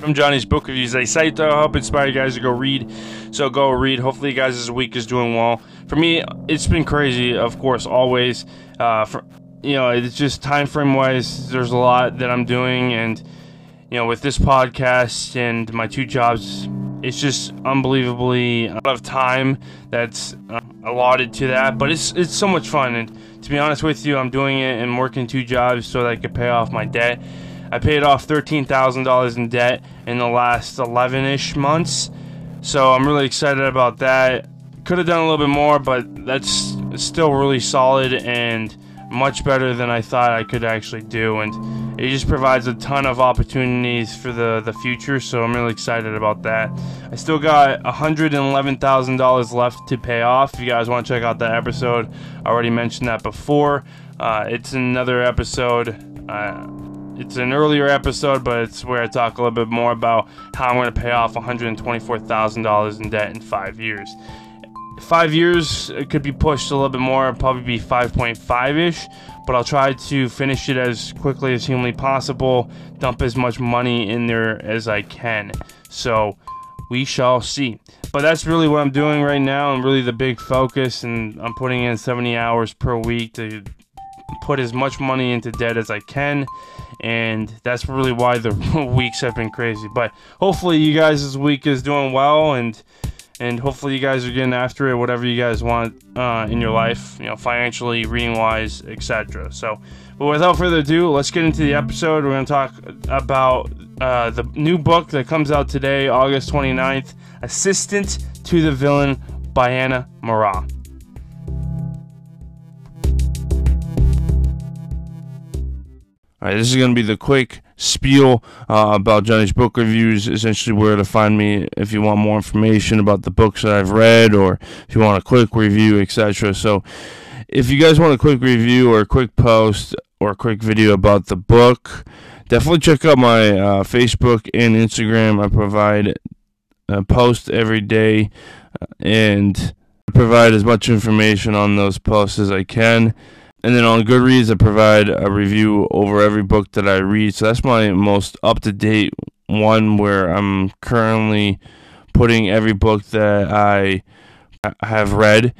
From Johnny's Book Reviews, site that I hope inspire you guys to go read. So go read. Hopefully, you guys this week is doing well. For me, it's been crazy, of course, always. Uh, for you know, it's just time frame wise. There's a lot that I'm doing, and you know, with this podcast and my two jobs, it's just unbelievably a lot of time that's uh, allotted to that. But it's it's so much fun, and to be honest with you, I'm doing it and working two jobs so that I could pay off my debt. I paid off thirteen thousand dollars in debt in the last eleven ish months, so I'm really excited about that. Could have done a little bit more, but that's still really solid and much better than I thought I could actually do, and it just provides a ton of opportunities for the the future. So I'm really excited about that. I still got $111,000 left to pay off. If you guys want to check out that episode, I already mentioned that before. Uh, it's another episode. Uh, it's an earlier episode, but it's where I talk a little bit more about how I'm going to pay off $124,000 in debt in five years five years it could be pushed a little bit more probably be 5.5 ish but i'll try to finish it as quickly as humanly possible dump as much money in there as i can. So we shall see. But that's really what i'm doing right now and really the big focus and i'm putting in 70 hours per week to put as much money into debt as i can and that's really why the weeks have been crazy. But hopefully you guys week is doing well and and hopefully you guys are getting after it whatever you guys want uh, in your life you know financially reading wise etc so but without further ado let's get into the episode we're going to talk about uh, the new book that comes out today august 29th assistant to the villain by anna Maerer. All right, this is going to be the quick spiel uh, about Johnny's book reviews. Essentially, where to find me if you want more information about the books that I've read, or if you want a quick review, etc. So, if you guys want a quick review or a quick post or a quick video about the book, definitely check out my uh, Facebook and Instagram. I provide a post every day uh, and provide as much information on those posts as I can. And then on Goodreads, I provide a review over every book that I read. So that's my most up to date one where I'm currently putting every book that I have read.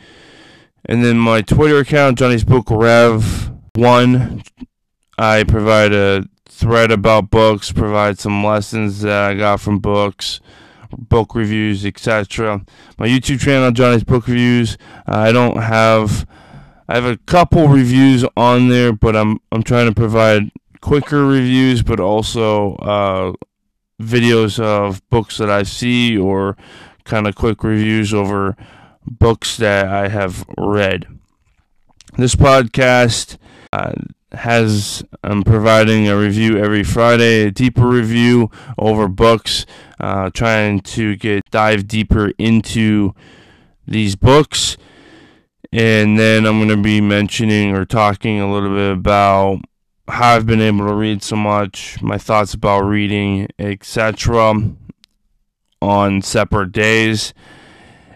And then my Twitter account, Johnny's Book Rev One, I provide a thread about books, provide some lessons that I got from books, book reviews, etc. My YouTube channel, Johnny's Book Reviews, I don't have I have a couple reviews on there, but I'm I'm trying to provide quicker reviews, but also uh, videos of books that I see or kind of quick reviews over books that I have read. This podcast uh, has I'm providing a review every Friday, a deeper review over books, uh, trying to get dive deeper into these books and then I'm going to be mentioning or talking a little bit about how I've been able to read so much, my thoughts about reading, etc. on separate days.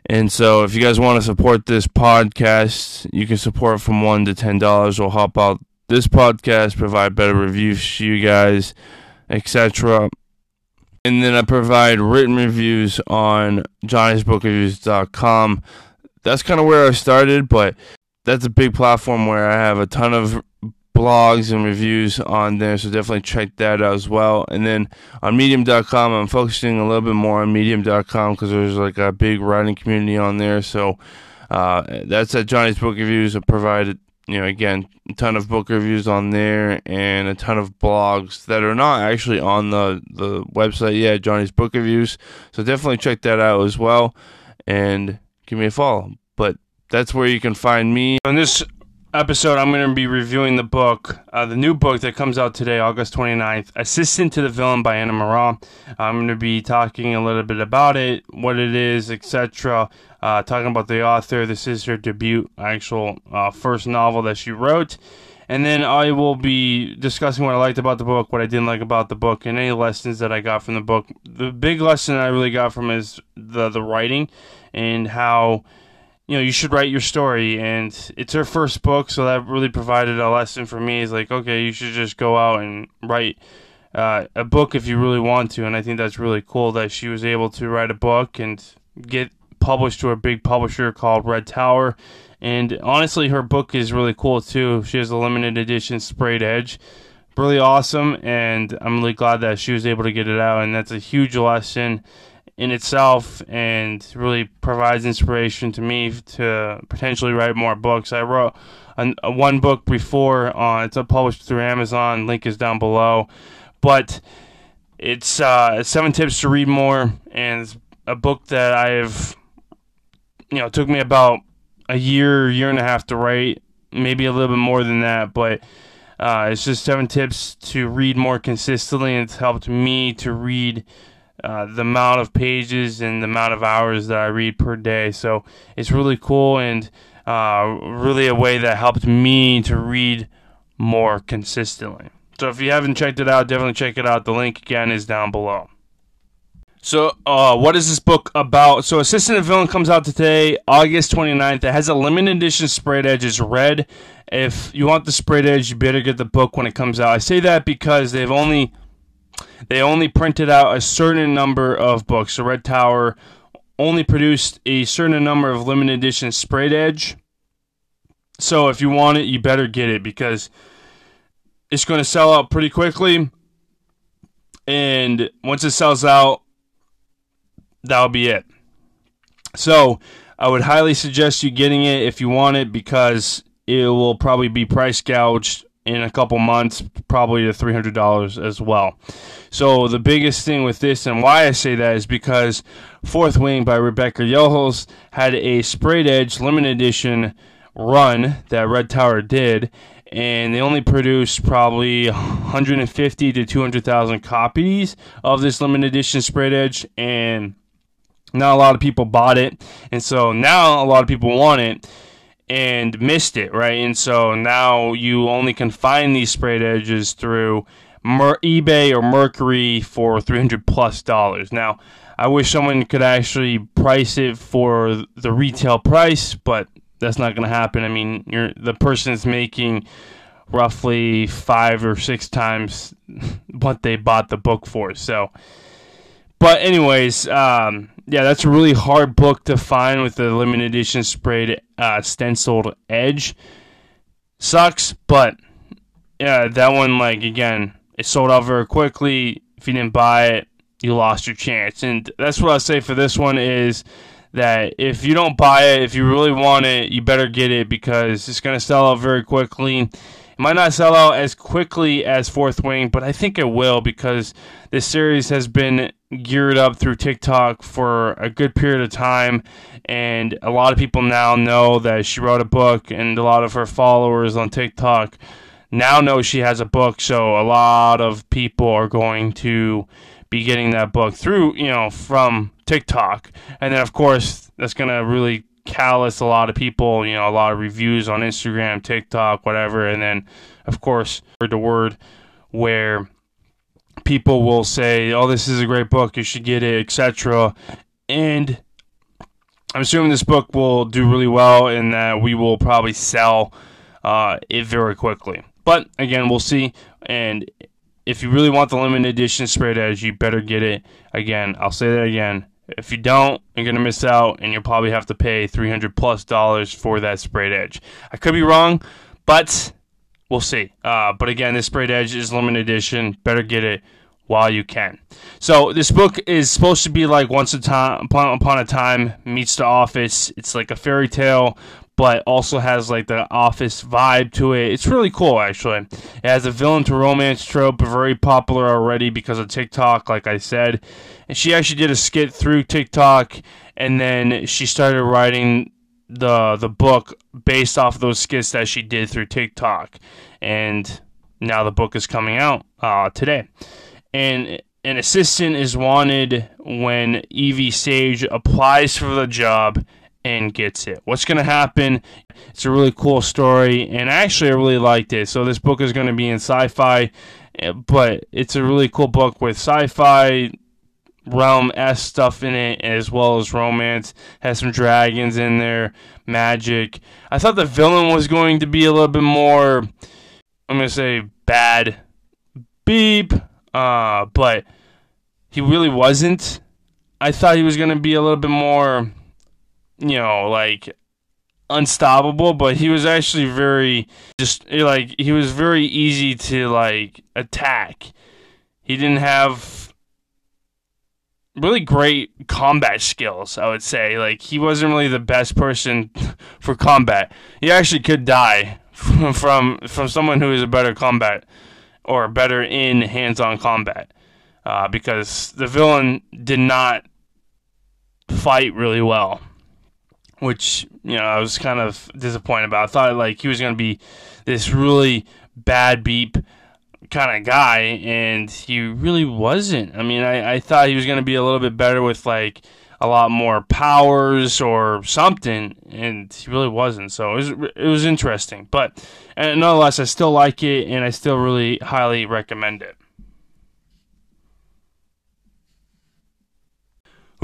And so if you guys want to support this podcast, you can support from 1 to $10 will help out this podcast, provide better reviews to you guys, etc. And then I provide written reviews on johnnysbookreviews.com that's kind of where I started, but that's a big platform where I have a ton of blogs and reviews on there, so definitely check that out as well. And then on Medium.com, I'm focusing a little bit more on Medium.com because there's like a big writing community on there. So uh, that's at Johnny's Book Reviews. I provided, you know, again, a ton of book reviews on there and a ton of blogs that are not actually on the the website yet, Johnny's Book Reviews. So definitely check that out as well. And give me a follow. But that's where you can find me. On this episode, I'm going to be reviewing the book, uh, the new book that comes out today, August 29th, Assistant to the Villain by Anna Maerer. I'm going to be talking a little bit about it, what it is, etc. Uh, talking about the author. This is her debut, actual uh, first novel that she wrote. And then I will be discussing what I liked about the book, what I didn't like about the book, and any lessons that I got from the book. The big lesson I really got from is the the writing and how you know, you should write your story. And it's her first book, so that really provided a lesson for me. Is like, okay, you should just go out and write uh, a book if you really want to. And I think that's really cool that she was able to write a book and get published to a big publisher called Red Tower. And honestly, her book is really cool too. She has a limited edition sprayed edge. Really awesome, and I'm really glad that she was able to get it out. And that's a huge lesson in itself and really provides inspiration to me to potentially write more books. I wrote a, a one book before, uh, it's published through Amazon, link is down below. But it's uh, seven tips to read more, and a book that I've, you know, it took me about a year, year and a half to write, maybe a little bit more than that, but uh, it's just seven tips to read more consistently, and it's helped me to read uh, the amount of pages and the amount of hours that I read per day. So it's really cool and uh, really a way that helped me to read more consistently. So if you haven't checked it out, definitely check it out. The link again is down below. So, uh, what is this book about? So, Assistant of Villain comes out today, August 29th. It has a limited edition sprayed edge. It's red. If you want the sprayed edge, you better get the book when it comes out. I say that because they've only they only printed out a certain number of books. The Red Tower only produced a certain number of limited edition sprayed edge. So if you want it, you better get it because it's going to sell out pretty quickly. And once it sells out, that'll be it. So I would highly suggest you getting it if you want it because it will probably be price gouged in a couple months, probably to $300 as well. So the biggest thing with this and why I say that is because Fourth Wing by Rebecca Yarros had a sprayed edge limited edition run that Red Tower did, and they only produced probably 150 to 200,000 copies of this limited edition sprayed edge, and not a lot of people bought it, and so now a lot of people want it and missed it, right? And so now you only can find these sprayed edges through Mer- eBay or Mercari for 300 plus dollars. Now, I wish someone could actually price it for the retail price, but that's not going to happen. I mean, you're the person is making roughly five or six times what they bought the book for. So, but anyways, um, yeah, that's a really hard book to find with the limited edition sprayed uh, stenciled edge. Sucks, but yeah, that one like again, it sold out very quickly. If you didn't buy it, you lost your chance. And that's what I say for this one is that if you don't buy it, if you really want it, you better get it because it's going to sell out very quickly. It might not sell out as quickly as Fourth Wing, but I think it will because this series has been geared up through TikTok for a good period of time. And a lot of people now know that she wrote a book, and a lot of her followers on TikTok now know she has a book. So a lot of people are going to be getting that book through, you know, from TikTok. And then, of course, that's going to really callous a lot of people, you know, a lot of reviews on Instagram, TikTok, whatever, and then of course word to word where people will say, "Oh, this is a great book, you should get it," etc. And I'm assuming this book will do really well and that we will probably sell uh, it very quickly. But again, we'll see. And if you really want the limited edition sprayed edge, you better get it. Again, I'll say that again. If you don't, you're gonna miss out, and you'll probably have to pay 300 plus dollars for that sprayed edge. I could be wrong, but we'll see. Uh, but again, this sprayed edge is limited edition. Better get it while you can. So this book is supposed to be like once upon, upon a time meets the office. It's like a fairy tale, but also has like the office vibe to it. It's really cool actually. It has a villain to romance trope, very popular already because of TikTok, like I said. And she actually did a skit through TikTok and then she started writing the the book based off those skits that she did through TikTok. And now the book is coming out uh, today. And an assistant is wanted when Evie Sage applies for the job and gets it. What's going to happen? It's a really cool story, and actually, I really liked it. So, this book is going to be in sci fi, eh, but it's a really cool book with sci fi realm s stuff in it as well as romance. Has some dragons in there, magic. I thought the villain was going to be a little bit more. I'm gonna say bad, beep. Uh, but he really wasn't. I thought he was gonna be a little bit more, you know, like unstoppable, but he was actually very just like he was very easy to like attack. He didn't have really great combat skills, I would say. Like he wasn't really the best person for combat. He actually could die from from, someone who is a better combat or better in hands-on combat. Uh, because the villain did not fight really well which you know I was kind of disappointed about. I thought like he was going to be this really bad beep kind of guy, and he really wasn't. I mean, I, I thought he was going to be a little bit better with like a lot more powers or something, and he really wasn't. So it was it was interesting, but nonetheless, I still like it, and I still really highly recommend it.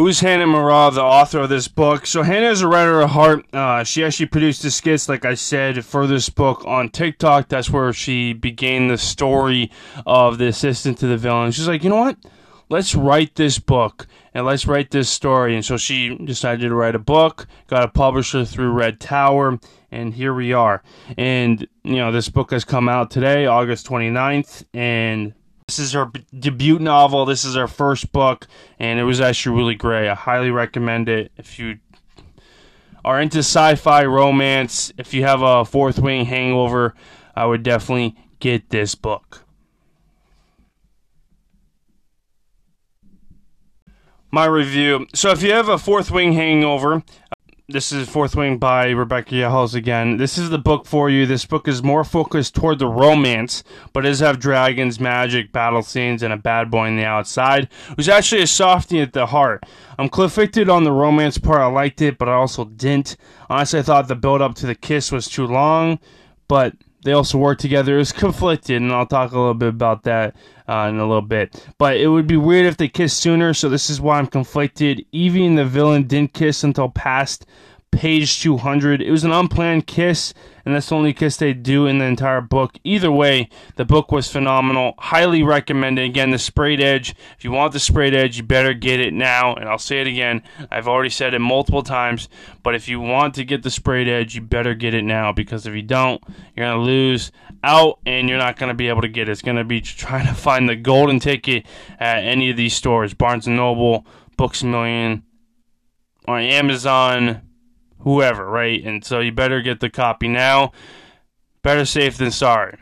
Who's Hannah Maerer, the author of this book? So Hannah is a writer at heart. Uh, she actually produced the skits, like I said, for this book on TikTok. That's where she began the story of the assistant to the villain. She's like, you know what? Let's write this book and let's write this story. And so she decided to write a book, got a publisher through Red Tower, and here we are. And, you know, this book has come out today, August 29th, and this is her debut novel. This is her first book, and it was actually really great. I highly recommend it if you are into sci-fi romance. If you have a Fourth Wing hangover, I would definitely get this book. My review. So if you have a Fourth Wing hangover, this is Fourth Wing by Rebecca Yarros again. This is the book for you. This book is more focused toward the romance, but it does have dragons, magic, battle scenes, and a bad boy on the outside, who's actually a softie at the heart. I'm conflicted on the romance part. I liked it, but I also didn't. Honestly, I thought the build up to the kiss was too long, but they also work together. It was conflicted, and I'll talk a little bit about that uh, in a little bit. But it would be weird if they kissed sooner, so this is why I'm conflicted. Evie and the villain didn't kiss until past page 200. It was an unplanned kiss, and that's the only kiss they do in the entire book. Either way, the book was phenomenal. Highly recommended. Again, the sprayed edge. If you want the sprayed edge, you better get it now. And I'll say it again. I've already said it multiple times, but if you want to get the sprayed edge, you better get it now because if you don't, you're going to lose out and you're not going to be able to get it. It's going to be trying to find the golden ticket at any of these stores Barnes and Noble, Books a Million, or Amazon whoever, right? And so you better get the copy now. Better safe than sorry.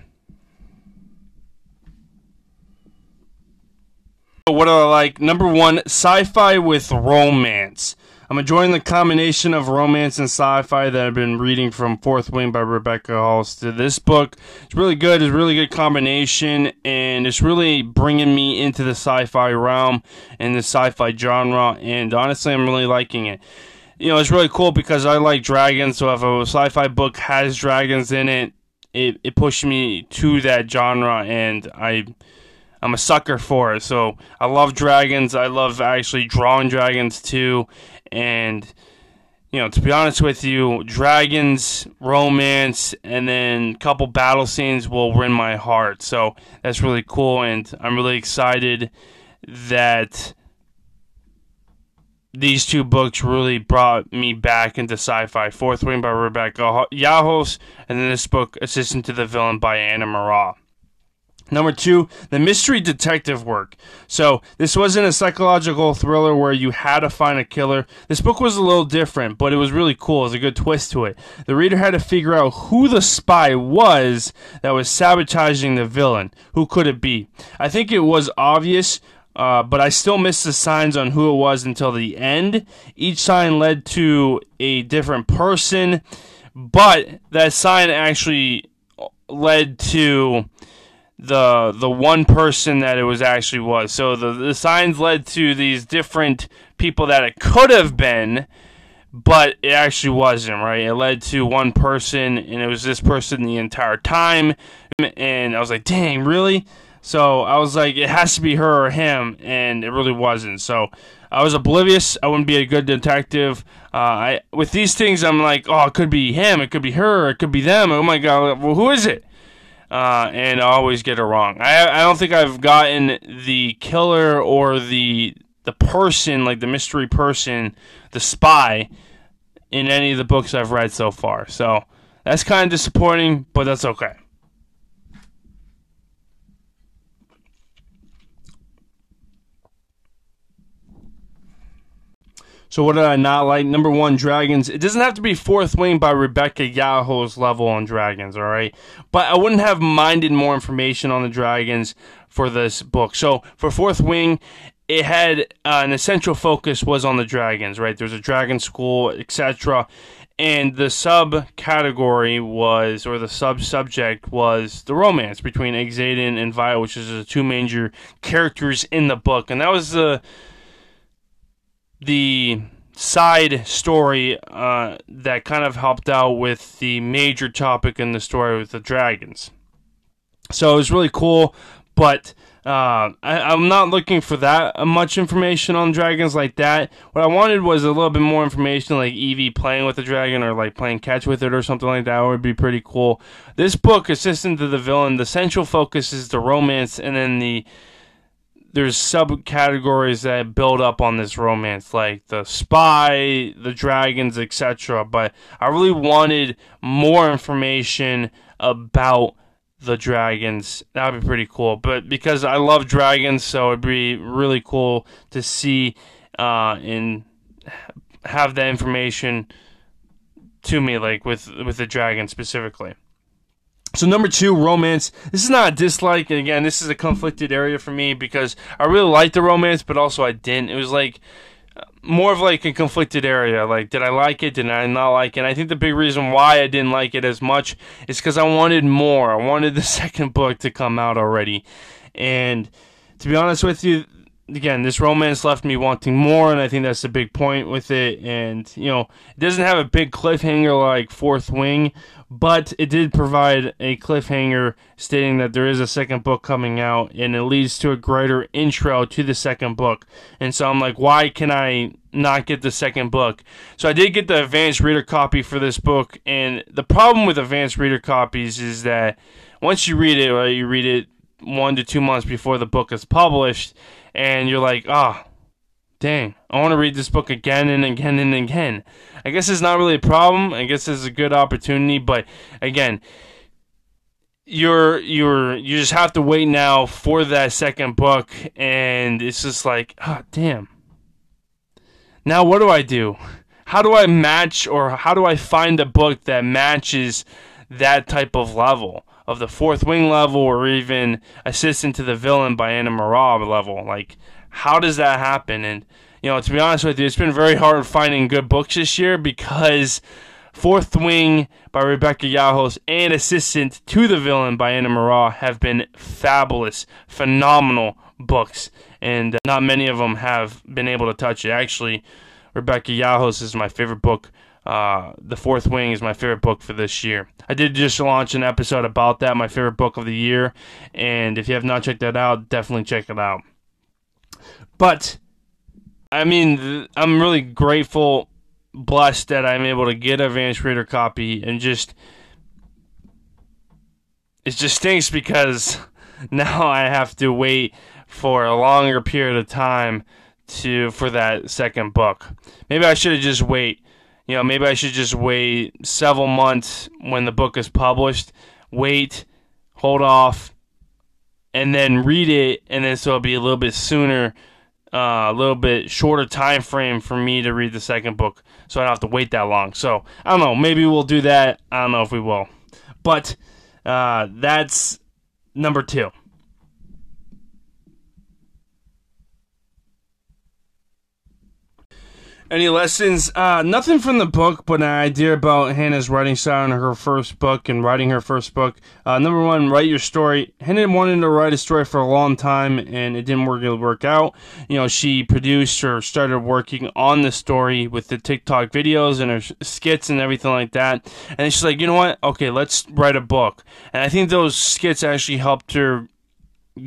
What do I like? Number one, sci fi with romance. I'm enjoying the combination of romance and sci-fi that I've been reading from Fourth Wing by Rebecca Halstead. This book is really good. It's a really good combination, and it's really bringing me into the sci-fi realm and the sci-fi genre. And honestly, I'm really liking it you know, it's really cool because I like dragons. So if a sci-fi book has dragons in it, it it pushed me to that genre, and I I'm a sucker for it. So I love dragons. I love actually drawing dragons too, and you know, to be honest with you, dragons, romance, and then a couple battle scenes will win my heart. So that's really cool, and I'm really excited that these two books really brought me back into sci-fi. Fourth Wing by Rebecca Yarros, and then this book, Assistant to the Villain by Anna Maerer. Number two, the mystery detective work. So, this wasn't a psychological thriller where you had to find a killer. This book was a little different, but it was really cool. It was a good twist to it. The reader had to figure out who the spy was that was sabotaging the villain. Who could it be? I think it was obvious, uh, but I still missed the signs on who it was until the end. Each sign led to a different person, but that sign actually led to the the one person that it was actually was. So the the signs led to these different people that it could have been, but it actually wasn't. Right? It led to one person, and it was this person the entire time. And I was like, "Dang, really?" So I was like, it has to be her or him, and it really wasn't. So I was oblivious. I wouldn't be a good detective. Uh, I with these things, I'm like, oh, it could be him, it could be her, it could be them. Oh my god, well, who is it? Uh, and I always get it wrong. I I don't think I've gotten the killer or the the person, like the mystery person, the spy, in any of the books I've read so far. So that's kind of disappointing, but that's okay. So what did I not like? Number one, Dragons. It doesn't have to be Fourth Wing by Rebecca Yarros level on Dragons, all right? But I wouldn't have minded more information on the Dragons for this book. So for Fourth Wing, it had uh, an essential focus was on the dragons, right? There's a dragon school, etc. And the subcategory was, or the sub subject was the romance between Xaden and Violet, which is the two major characters in the book, and that was the the side story uh, that kind of helped out with the major topic in the story with the dragons. So it was really cool, but uh, I, am not looking for that much information on dragons like that. What I wanted was a little bit more information, like Evie playing with the dragon or like playing catch with it or something like that. Would be pretty cool. This book, Assistant to the Villain, the central focus is the romance, and then the there's subcategories that build up on this romance, like the spy, the dragons, etc. But I really wanted more information about the dragons. That would be pretty cool. But because I love dragons, so it'd be really cool to see uh, and have that information to me, like with with the dragon specifically. So number two, romance. This is not a dislike, and again, this is a conflicted area for me because I really liked the romance, but also I didn't. It was like uh, more of like a conflicted area. Like, did I like it? Did I not like it? And I think the big reason why I didn't like it as much is because I wanted more. I wanted the second book to come out already. And to be honest with you, again, this romance left me wanting more, and I think that's the big point with it. And you know, it doesn't have a big cliffhanger like Fourth Wing, but it did provide a cliffhanger stating that there is a second book coming out, and it leads to a greater intro to the second book. And so I'm like, why can I not get the second book? So I did get the advanced reader copy for this book, and the problem with advanced reader copies is that once you read it, right, you read it one to two months before the book is published and you're like, ah, oh, dang, I want to read this book again and again and again. I guess it's not really a problem. I guess it's a good opportunity, but again, you're you're you just have to wait now for that second book, and it's just like, ah, oh, damn. Now what do I do? How do I match or how do I find a book that matches that type of level? of the fourth wing level or even assistant to the villain by Ana Maerer level. Like, how does that happen? And, you know, to be honest with you, it's been very hard finding good books this year because Fourth Wing by Rebecca Yarros and Assistant to the Villain by Anna Maerer have been fabulous, phenomenal books. And uh, not many of them have been able to touch it. Actually, Rebecca Yarros is my favorite book uh, the Fourth Wing is my favorite book for this year. I did just launch an episode about that, my favorite book of the year, and if you have not checked that out, definitely check it out. But I mean, I'm really grateful, blessed that I'm able to get a advanced reader copy, and just it just stinks because now I have to wait for a longer period of time to for that second book. Maybe I should have just wait you know, maybe I should just wait several months when the book is published, wait, hold off, and then read it, and then so it'll be a little bit sooner, uh, a little bit shorter time frame for me to read the second book, so I don't have to wait that long. So I don't know, maybe we'll do that. I don't know if we will, but uh, that's number two. Any lessons? Uh, nothing from the book, but an idea about Hannah's writing style in her first book and writing her first book. Uh, number one, write your story. Hannah wanted to write a story for a long time, and it didn't really work out. You know, she produced or started working on the story with the TikTok videos and her skits and everything like that. And she's like, you know what? Okay, let's write a book. And I think those skits actually helped her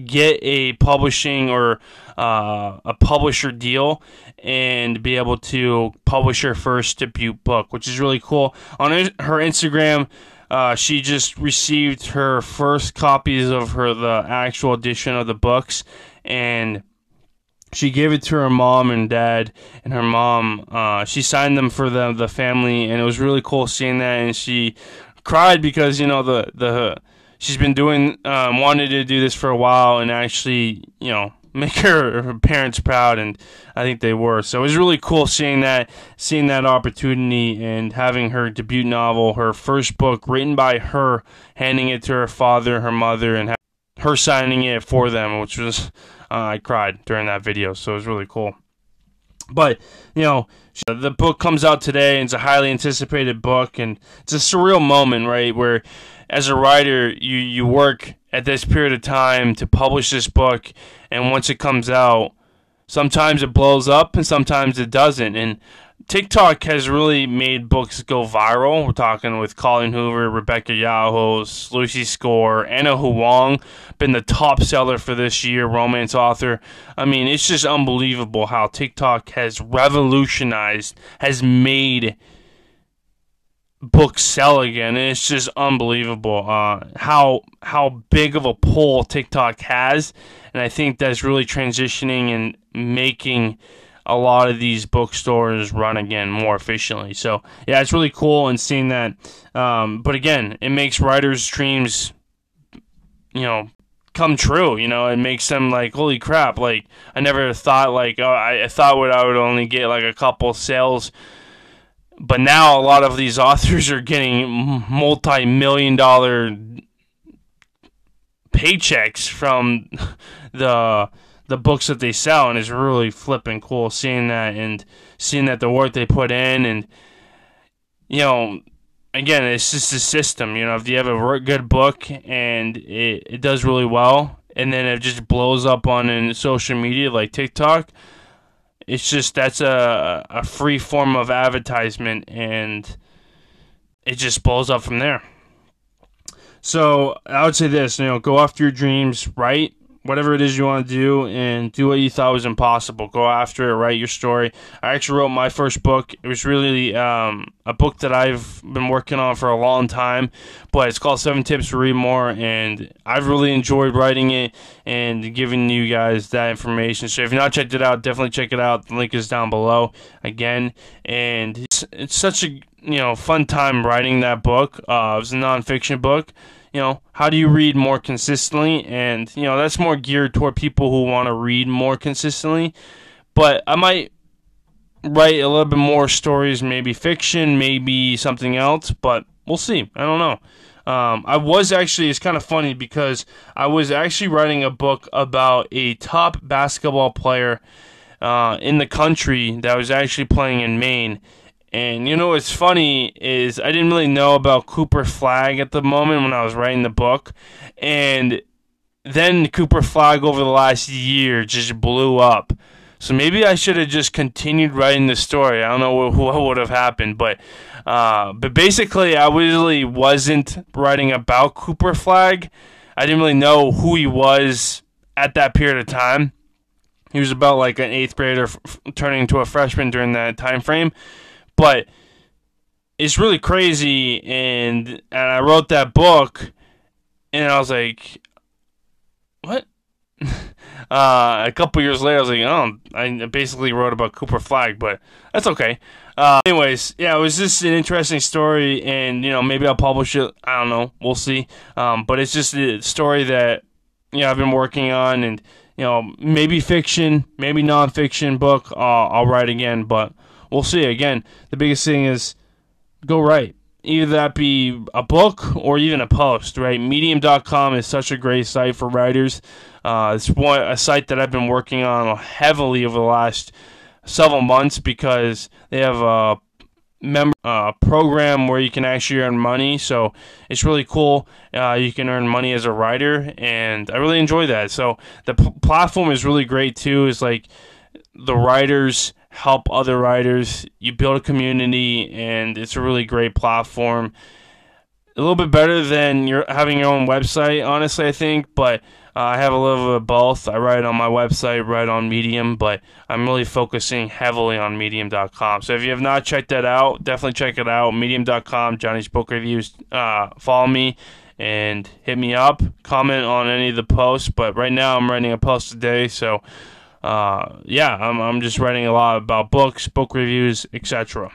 get a publishing or uh, a publisher deal and be able to publish her first debut book, which is really cool. On her Instagram, uh, she just received her first copies of her the actual edition of the books, and she gave it to her mom and dad, and her mom uh, she signed them for the the family, and it was really cool seeing that, and she cried because you know the the she's been doing um, wanted to do this for a while and actually you know make her, her parents proud and I think they were. So it was really cool seeing that seeing that opportunity and having her debut novel her first book written by her handing it to her father her mother and her signing it for them which was uh, I cried during that video. So it was really cool. But you know the book comes out today and it's a highly anticipated book and it's a surreal moment right where as a writer, you you work at this period of time to publish this book, and once it comes out, sometimes it blows up and sometimes it doesn't. And TikTok has really made books go viral. We're talking with Colleen Hoover, Rebecca Yarros, Lucy Score, Ana Huang, been the top seller for this year, romance author. I mean, it's just unbelievable how TikTok has revolutionized, has made books sell again. And it's just unbelievable uh, how how big of a pull TikTok has, and I think that's really transitioning and making a lot of these bookstores run again more efficiently. So yeah, it's really cool and seeing that. Um, but again, it makes writers' dreams, you know, come true. You know, it makes them like, holy crap! Like I never thought like oh, I, I thought what I would only get like a couple sales but now a lot of these authors are getting multi-million dollar paychecks from the the books that they sell and it's really flipping cool seeing that and seeing that the work they put in and you know again it's just a system you know if you have a good book and it, it does really well and then it just blows up on in social media like tiktok it's just that's a a free form of advertisement, and it just blows up from there. So I would say this, you know, go after your dreams, right? Whatever it is you want to do and do what you thought was impossible. Go after it, write your story. I actually wrote my first book. It was really um, a book that I've been working on for a long time, but it's called Seven Tips to Read More, and I've really enjoyed writing it and giving you guys that information. So if you've not checked it out, definitely check it out. The link is down below again, and it's, it's such a you know fun time writing that book. Uh, it was a nonfiction book you know, how do you read more consistently? And, you know, that's more geared toward people who want to read more consistently. But I might write a little bit more stories, maybe fiction, maybe something else, but we'll see. I don't know. Um, I was actually, it's kind of funny because I was actually writing a book about a top basketball player uh, in the country that was actually playing in Maine and you know what's funny is I didn't really know about Cooper Flagg at the moment when I was writing the book, and then Cooper Flagg over the last year just blew up. So maybe I should have just continued writing the story. I don't know what, what would have happened, but uh, but basically I really wasn't writing about Cooper Flagg. I didn't really know who he was at that period of time. He was about like an eighth grader f- turning into a freshman during that time frame but it's really crazy and and I wrote that book and I was like what? Uh, a couple years later I was like oh I basically wrote about Cooper Flagg, but that's okay. Uh, anyways yeah it was just an interesting story and you know maybe I'll publish it. I don't know. We'll see. Um, but it's just a story that you know I've been working on and you know maybe fiction maybe nonfiction book uh, I'll write again but we'll see. Again, the biggest thing is go write. Either that be a book or even a post, right? Medium.com is such a great site for writers. Uh, it's one a site that I've been working on heavily over the last several months because they have a member uh, program where you can actually earn money. So it's really cool. Uh, you can earn money as a writer, and I really enjoy that. So the p- platform is really great too. Is like the writers help other writers. You build a community, and it's a really great platform. a little bit better than your having your own website, honestly, I think. But uh, I have a little of both. I write on my website, write on Medium, but I'm really focusing heavily on Medium.com. So if you have not checked that out, definitely check it out. Medium.com, Johnny's Book Reviews. Uh, follow me and hit me up. Comment on any of the posts. But right now, I'm writing a post today, so uh, yeah, I'm I'm just writing a lot about books, book reviews, etc.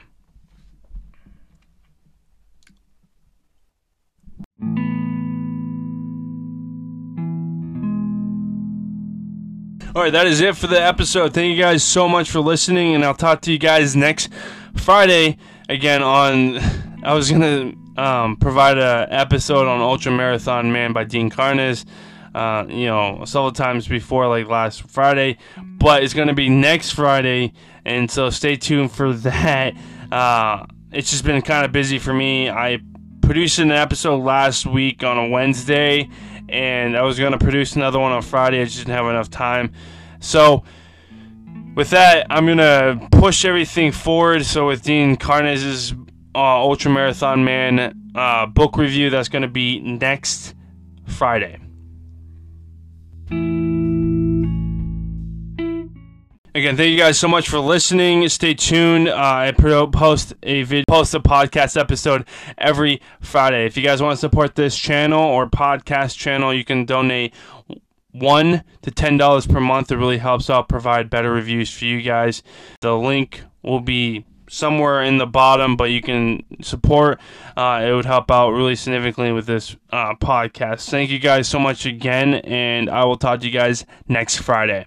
All right, that is it for the episode. Thank you guys so much for listening, and I'll talk to you guys next Friday again on. I was gonna um, provide a episode on Ultra Marathon Man by Dean Karnazes. Uh, you know, several times before, like last Friday, but it's gonna be next Friday, and so stay tuned for that. Uh, it's just been kind of busy for me. I produced an episode last week on a Wednesday and I was going to produce another one on Friday. I just didn't have enough time. So, with that, I'm going to push everything forward. So, with Dean Karnazes's uh, Ultra Marathon Man uh, book review, that's going to be next Friday. Again, thank you guys so much for listening. Stay tuned. Uh, I post a video, post a podcast episode every Friday. If you guys want to support this channel or podcast channel, you can donate one to ten dollars per month. It really helps out provide better reviews for you guys. The link will be somewhere in the bottom, but you can support. Uh, it would help out really significantly with this uh, podcast. Thank you guys so much again, and I will talk to you guys next Friday.